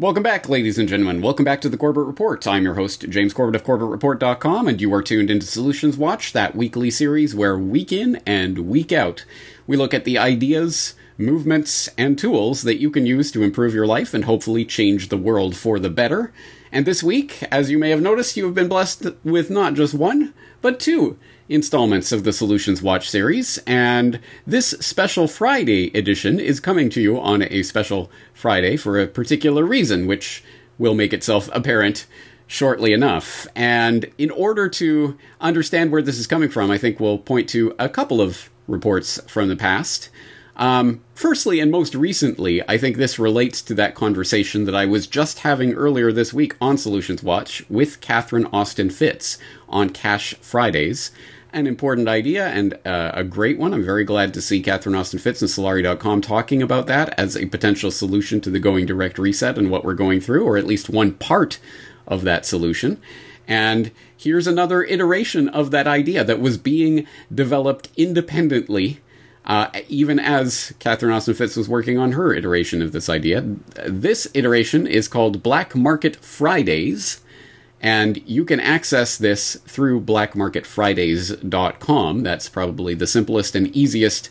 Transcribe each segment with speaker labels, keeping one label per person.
Speaker 1: Welcome back, ladies and gentlemen. Welcome back to the Corbett Report. I'm your host, James Corbett of CorbettReport.com, and you are tuned into Solutions Watch, that weekly series where week in and week out we look at the ideas, movements, and tools that you can use to improve your life and hopefully change the world for the better. And this week, as you may have noticed, you have been blessed with not just one, but two installments of the Solutions Watch series, and this special Friday edition is coming to you on a special Friday for a particular reason, which will make itself apparent shortly enough. And in order to understand where this is coming from, I think we'll point to a couple of reports from the past. Um, firstly, and most recently, I think this relates to that conversation that I was just having earlier this week on Solutions Watch with Catherine Austin Fitts on Cash Fridays an important idea and uh, a great one. I'm very glad to see Catherine Austin Fitts and Solari.com talking about that as a potential solution to the going direct reset and what we're going through, or at least one part of that solution. And here's another iteration of that idea that was being developed independently, uh, even as Catherine Austin Fitts was working on her iteration of this idea. This iteration is called Black Market Fridays and you can access this through blackmarketfridays.com. That's probably the simplest and easiest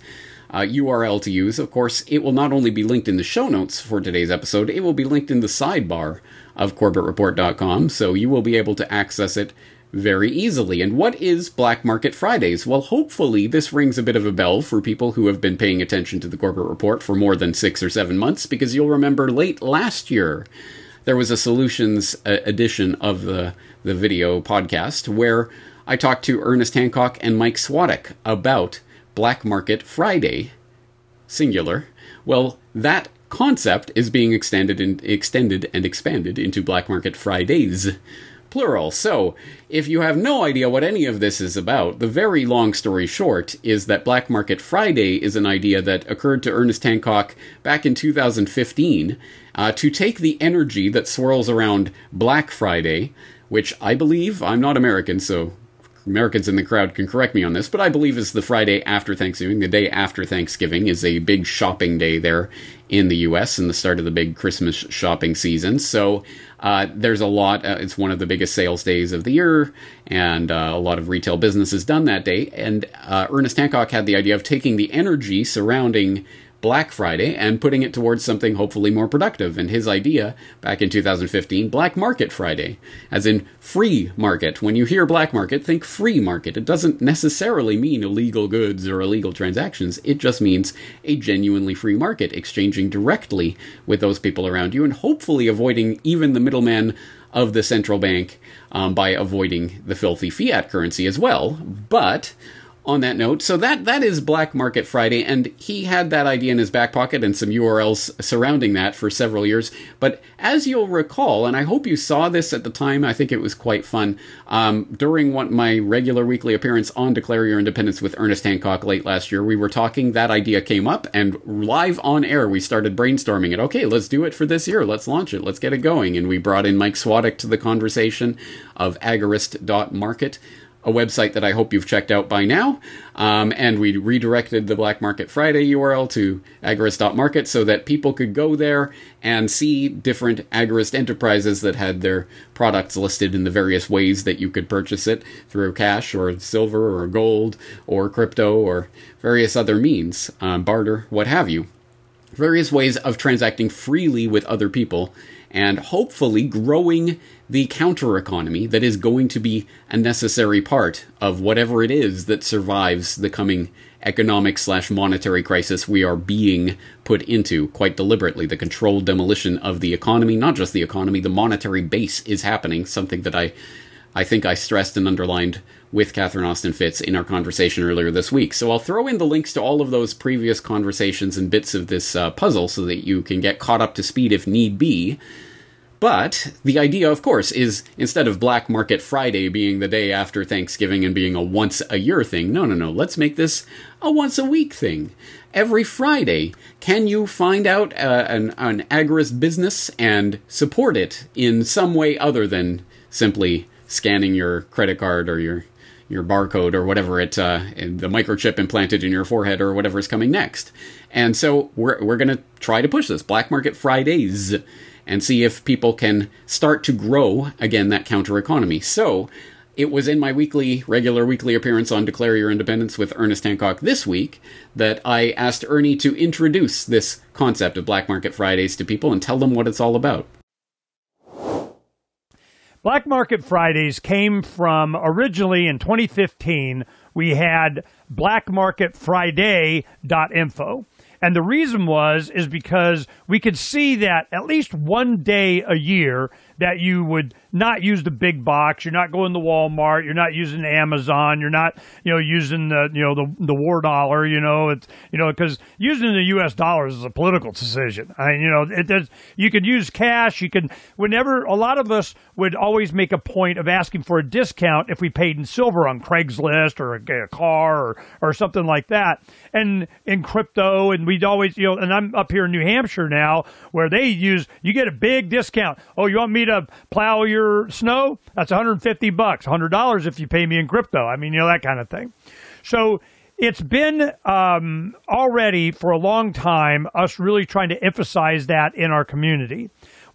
Speaker 1: uh, URL to use. Of course, it will not only be linked in the show notes for today's episode, it will be linked in the sidebar of CorbettReport.com, so you will be able to access it very easily. And what is Black Market Fridays? Well, hopefully, this rings a bit of a bell for people who have been paying attention to the Corbett Report for more than six or seven months, because you'll remember late last year there was a solutions uh, edition of the, the video podcast where I talked to Ernest Hancock and Mike Swadek about Black Market Friday, singular. Well, that concept is being extended and extended and expanded into Black Market Fridays, plural. So, if you have no idea what any of this is about, the very long story short is that Black Market Friday is an idea that occurred to Ernest Hancock back in 2015 uh, to take the energy that swirls around Black Friday, which I believe, I'm not American, so Americans in the crowd can correct me on this, but I believe is the Friday after Thanksgiving. The day after Thanksgiving is a big shopping day there in the U.S. and the start of the big Christmas shopping season. So uh, there's a lot. Uh, it's one of the biggest sales days of the year, and uh, a lot of retail business is done that day. And uh, Ernest Hancock had the idea of taking the energy surrounding Black Friday and putting it towards something hopefully more productive. And his idea back in 2015, Black Market Friday, as in free market. When you hear black market, think free market. It doesn't necessarily mean illegal goods or illegal transactions, it just means a genuinely free market, exchanging directly with those people around you and hopefully avoiding even the middleman of the central bank um, by avoiding the filthy fiat currency as well. But on that note, so that that is Black Market Friday, and he had that idea in his back pocket and some URLs surrounding that for several years. But as you'll recall, and I hope you saw this at the time, I think it was quite fun. Um, during one, my regular weekly appearance on Declare Your Independence with Ernest Hancock late last year, we were talking. That idea came up, and live on air, we started brainstorming it. Okay, let's do it for this year. Let's launch it. Let's get it going. And we brought in Mike Swadek to the conversation of agorist.market a website that I hope you've checked out by now. Um, and we redirected the Black Market Friday URL to agorist.market so that people could go there and see different agorist enterprises that had their products listed in the various ways that you could purchase it through cash or silver or gold or crypto or various other means, um, barter, what have you. Various ways of transacting freely with other people and hopefully growing the counter economy that is going to be a necessary part of whatever it is that survives the coming economic slash monetary crisis we are being put into quite deliberately. The controlled demolition of the economy, not just the economy, the monetary base is happening, something that I I think I stressed and underlined with Catherine Austin Fitts in our conversation earlier this week. So I'll throw in the links to all of those previous conversations and bits of this uh, puzzle so that you can get caught up to speed if need be. But the idea, of course, is instead of Black Market Friday being the day after Thanksgiving and being a once a year thing, no, no, no, let's make this a once a week thing. Every Friday, can you find out uh, an, an agorist business and support it in some way other than simply scanning your credit card or your your barcode or whatever it uh, the microchip implanted in your forehead or whatever is coming next. And so we're we're going to try to push this Black Market Fridays and see if people can start to grow again that counter economy. So it was in my weekly, regular weekly appearance on Declare Your Independence with Ernest Hancock this week that I asked Ernie to introduce this concept of Black Market Fridays to people and tell them what it's all about.
Speaker 2: Black Market Fridays came from originally in 2015, we had blackmarketfriday.info. And the reason was is because we could see that at least one day a year that you would not use the big box. You're not going to Walmart. You're not using Amazon. You're not, you know, using the, you know, the, the war dollar, you know, it's, you know, because using the U.S. dollars is a political decision. I, you know, it does, you could use cash. You can, whenever a lot of us would always make a point of asking for a discount if we paid in silver on Craigslist or a, a car or, or something like that. And in crypto, and we'd always, you know, and I'm up here in New Hampshire now where they use, you get a big discount. Oh, you want me to plow your snow? That's 150 bucks, $100 if you pay me in crypto. I mean, you know, that kind of thing. So it's been um, already for a long time us really trying to emphasize that in our community.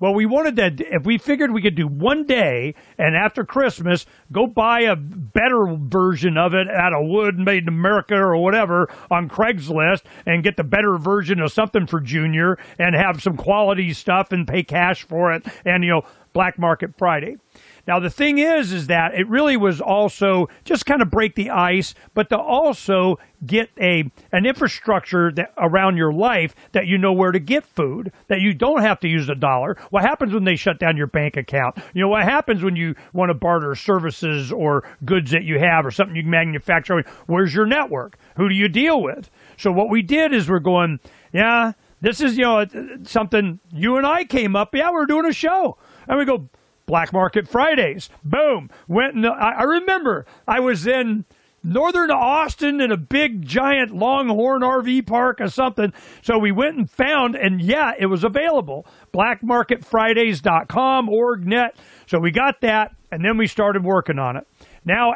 Speaker 2: Well, we wanted that if we figured we could do one day and after Christmas go buy a better version of it out of wood made in America or whatever on Craigslist and get the better version of something for Junior and have some quality stuff and pay cash for it and you know Black Market Friday. Now the thing is, is that it really was also just kind of break the ice, but to also get a an infrastructure that around your life that you know where to get food, that you don't have to use a dollar. What happens when they shut down your bank account? You know what happens when you want to barter services or goods that you have or something you can manufacture? Where's your network? Who do you deal with? So what we did is we're going, yeah, this is you know something you and I came up. Yeah, we're doing a show, and we go Black Market Fridays. Boom. Went. The, I, I remember I was in northern Austin in a big giant Longhorn RV park or something. So we went and found, and yeah, it was available. Blackmarketfridays.com, orgnet. So we got that, and then we started working on it. Now,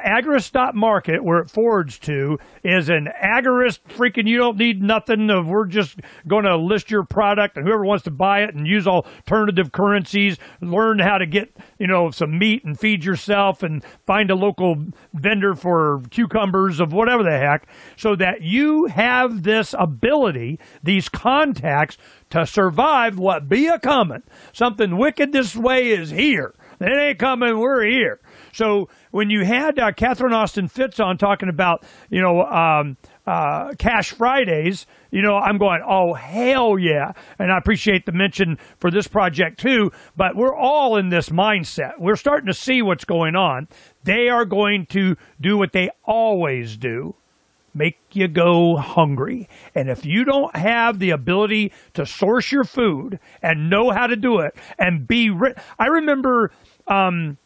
Speaker 2: Market, where it forwards to, is an agorist freaking, you don't need nothing. Of, we're just going to list your product, and whoever wants to buy it and use alternative currencies, learn how to get, you know, some meat and feed yourself and find a local vendor for cucumbers of whatever the heck, so that you have this ability, these contacts to survive what be a coming. Something wicked this way is here. It ain't coming, we're here. So when you had uh, Catherine Austin Fitts on talking about, you know, um, uh, Cash Fridays, you know, I'm going, oh, hell yeah. And I appreciate the mention for this project too, but we're all in this mindset. We're starting to see what's going on. They are going to do what they always do make you go hungry. And if you don't have the ability to source your food and know how to do it and be, I remember, um,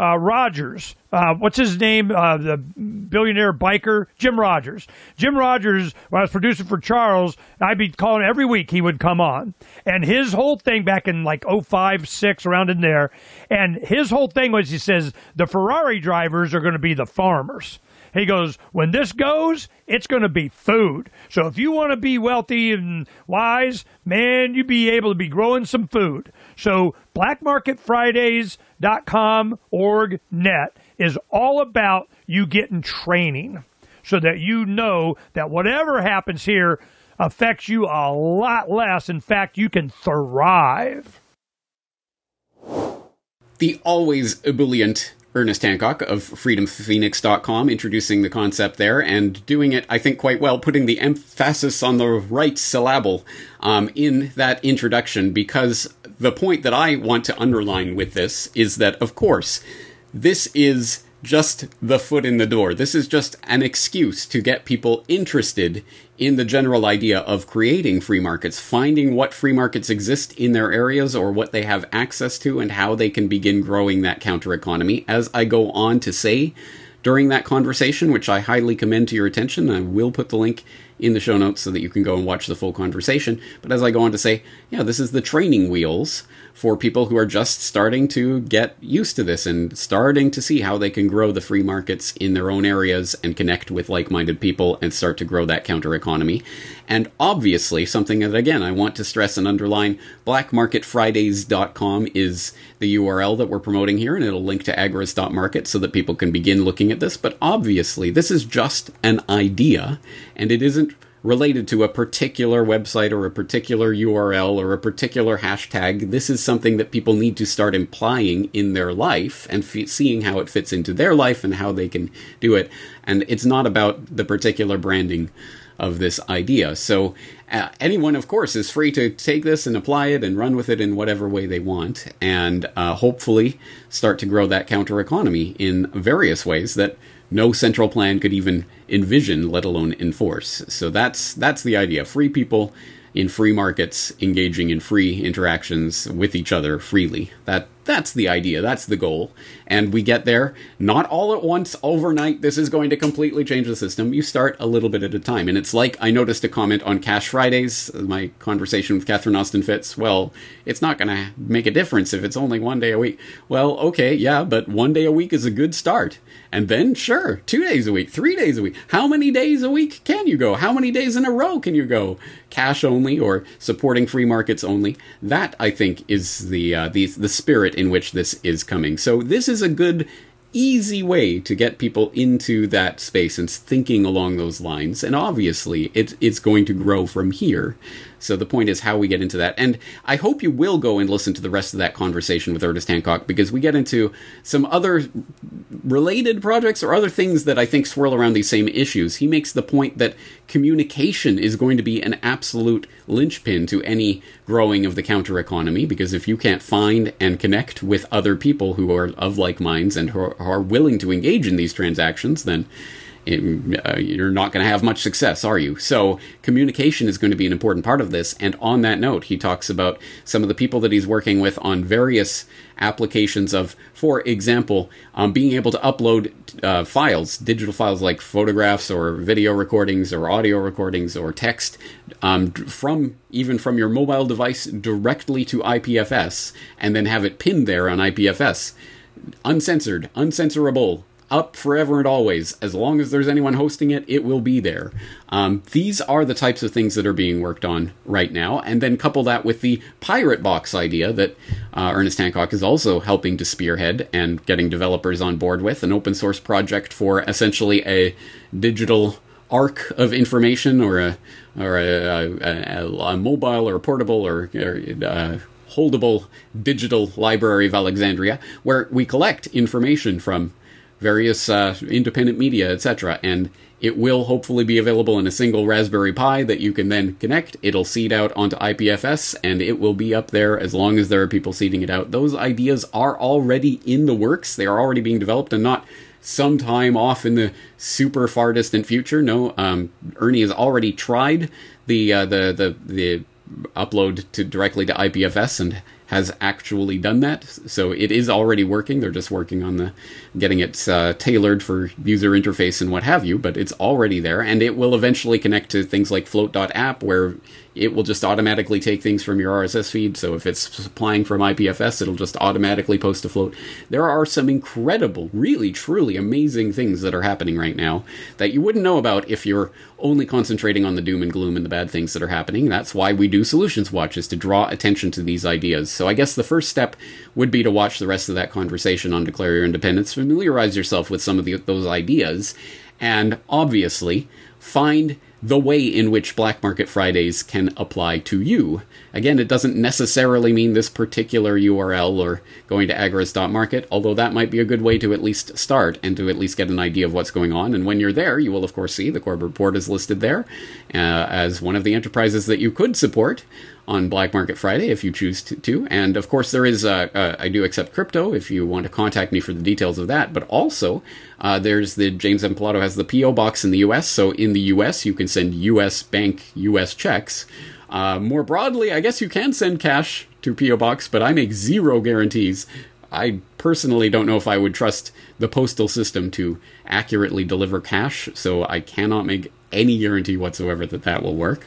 Speaker 2: uh, Rogers. Uh, what's his name? Uh, the billionaire biker, Jim Rogers. Jim Rogers, when I was producing for Charles, I'd be calling every week he would come on. And his whole thing back in like 05, 6, around in there, and his whole thing was he says the Ferrari drivers are going to be the farmers. He goes, when this goes, it's going to be food. So if you want to be wealthy and wise, man, you be able to be growing some food. So blackmarketfridays.com org net is all about you getting training so that you know that whatever happens here affects you a lot less. In fact, you can thrive.
Speaker 1: The always ebullient Ernest Hancock of freedomphoenix.com introducing the concept there and doing it, I think, quite well, putting the emphasis on the right syllable um, in that introduction because the point that I want to underline with this is that, of course, this is just the foot in the door. This is just an excuse to get people interested in the general idea of creating free markets, finding what free markets exist in their areas or what they have access to and how they can begin growing that counter economy. As I go on to say during that conversation, which I highly commend to your attention, I will put the link in the show notes so that you can go and watch the full conversation. But as I go on to say, yeah, this is the training wheels for people who are just starting to get used to this and starting to see how they can grow the free markets in their own areas and connect with like minded people and start to grow that counter economy. And obviously, something that again I want to stress and underline blackmarketfridays.com is the URL that we're promoting here, and it'll link to agorist.market so that people can begin looking at this. But obviously, this is just an idea, and it isn't related to a particular website or a particular URL or a particular hashtag. This is something that people need to start implying in their life and f- seeing how it fits into their life and how they can do it. And it's not about the particular branding of this idea. So, uh, anyone, of course, is free to take this and apply it and run with it in whatever way they want, and uh, hopefully start to grow that counter economy in various ways that no central plan could even envision, let alone enforce. So that's that's the idea. Free people in free markets engaging in free interactions with each other freely. That that's the idea. That's the goal. And we get there not all at once overnight. This is going to completely change the system. You start a little bit at a time. And it's like I noticed a comment on Cash Fridays, my conversation with Catherine Austin Fitts. Well, it's not going to make a difference if it's only one day a week. Well, okay, yeah, but one day a week is a good start. And then, sure, two days a week, three days a week. How many days a week can you go? How many days in a row can you go? Cash only or supporting free markets only? That I think is the uh, the the spirit in which this is coming. So this is a good easy way to get people into that space and thinking along those lines. And obviously, it, it's going to grow from here. So the point is how we get into that. And I hope you will go and listen to the rest of that conversation with Ernest Hancock because we get into some other related projects or other things that I think swirl around these same issues. He makes the point that communication is going to be an absolute linchpin to any growing of the counter economy because if you can't find and connect with other people who are of like minds and who are willing to engage in these transactions, then it, uh, you're not going to have much success, are you? So, communication is going to be an important part of this. And on that note, he talks about some of the people that he's working with on various applications of, for example, um, being able to upload uh, files, digital files like photographs or video recordings or audio recordings or text um, from even from your mobile device directly to IPFS and then have it pinned there on IPFS uncensored, uncensorable, up forever and always. As long as there's anyone hosting it, it will be there. Um, these are the types of things that are being worked on right now. And then couple that with the pirate box idea that uh, Ernest Hancock is also helping to spearhead and getting developers on board with an open source project for essentially a digital arc of information or a or a, a, a mobile or portable or, or uh, holdable digital library of Alexandria, where we collect information from various uh, independent media, etc. And it will hopefully be available in a single Raspberry Pi that you can then connect. It'll seed out onto IPFS and it will be up there as long as there are people seeding it out. Those ideas are already in the works. They are already being developed and not sometime off in the super far distant future. No, um, Ernie has already tried the uh, the the the upload to directly to IPFS and has actually done that. So it is already working. They're just working on the getting it uh, tailored for user interface and what have you. But it's already there, and it will eventually connect to things like Flote.app, where it will just automatically take things from your RSS feed. So if it's supplying from IPFS, it'll just automatically post to Flote. There are some incredible, really, truly amazing things that are happening right now that you wouldn't know about if you're only concentrating on the doom and gloom and the bad things that are happening. That's why we do Solutions Watch, is to draw attention to these ideas. So I guess the first step would be to watch the rest of that conversation on Declare Your Independence, familiarize yourself with some of the, those ideas, and obviously find the way in which Black Market Fridays can apply to you. Again, it doesn't necessarily mean this particular URL or going to agorist.market, although that might be a good way to at least start and to at least get an idea of what's going on. And when you're there, you will, of course, see the Corbett Report is listed there uh, as one of the enterprises that you could support on Black Market Friday if you choose to. to. And of course, there is uh, uh, I do accept crypto if you want to contact me for the details of that. But also, uh, there's the James M. Pilato has the PO box in the U.S. So in the U.S., you can send U.S. bank U.S. checks. Uh, more broadly, I guess you can send cash to PO box, but I make zero guarantees. I personally don't know if I would trust the postal system to accurately deliver cash, so I cannot make any guarantee whatsoever that that will work.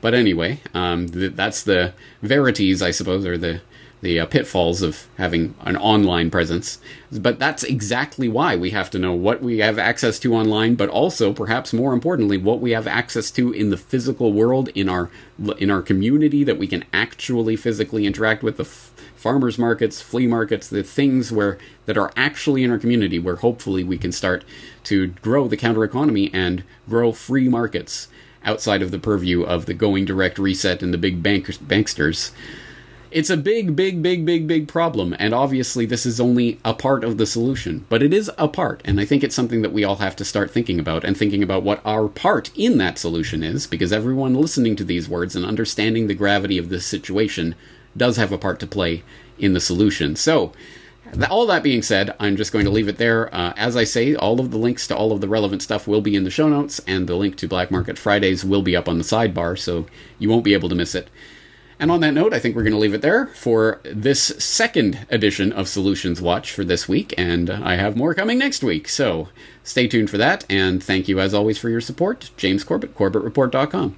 Speaker 1: But anyway, um, th- that's the verities, I suppose, or the the uh, pitfalls of having an online presence. But that's exactly why we have to know what we have access to online, but also, perhaps more importantly, what we have access to in the physical world in our in our community that we can actually physically interact with the f- farmers markets, flea markets, the things where that are actually in our community, where hopefully we can start to grow the counter economy and grow free markets outside of the purview of the going direct reset and the big bank- banksters. It's a big, big, big, big, big problem, and obviously this is only a part of the solution, but it is a part, and I think it's something that we all have to start thinking about and thinking about what our part in that solution is, because everyone listening to these words and understanding the gravity of this situation does have a part to play in the solution. So, all that being said, I'm just going to leave it there. Uh, as I say, all of the links to all of the relevant stuff will be in the show notes, and the link to Black Market Fridays will be up on the sidebar, so you won't be able to miss it. And on that note, I think we're going to leave it there for this second edition of Solutions Watch for this week, and I have more coming next week. So stay tuned for that, and thank you as always for your support. James Corbett, CorbettReport.com.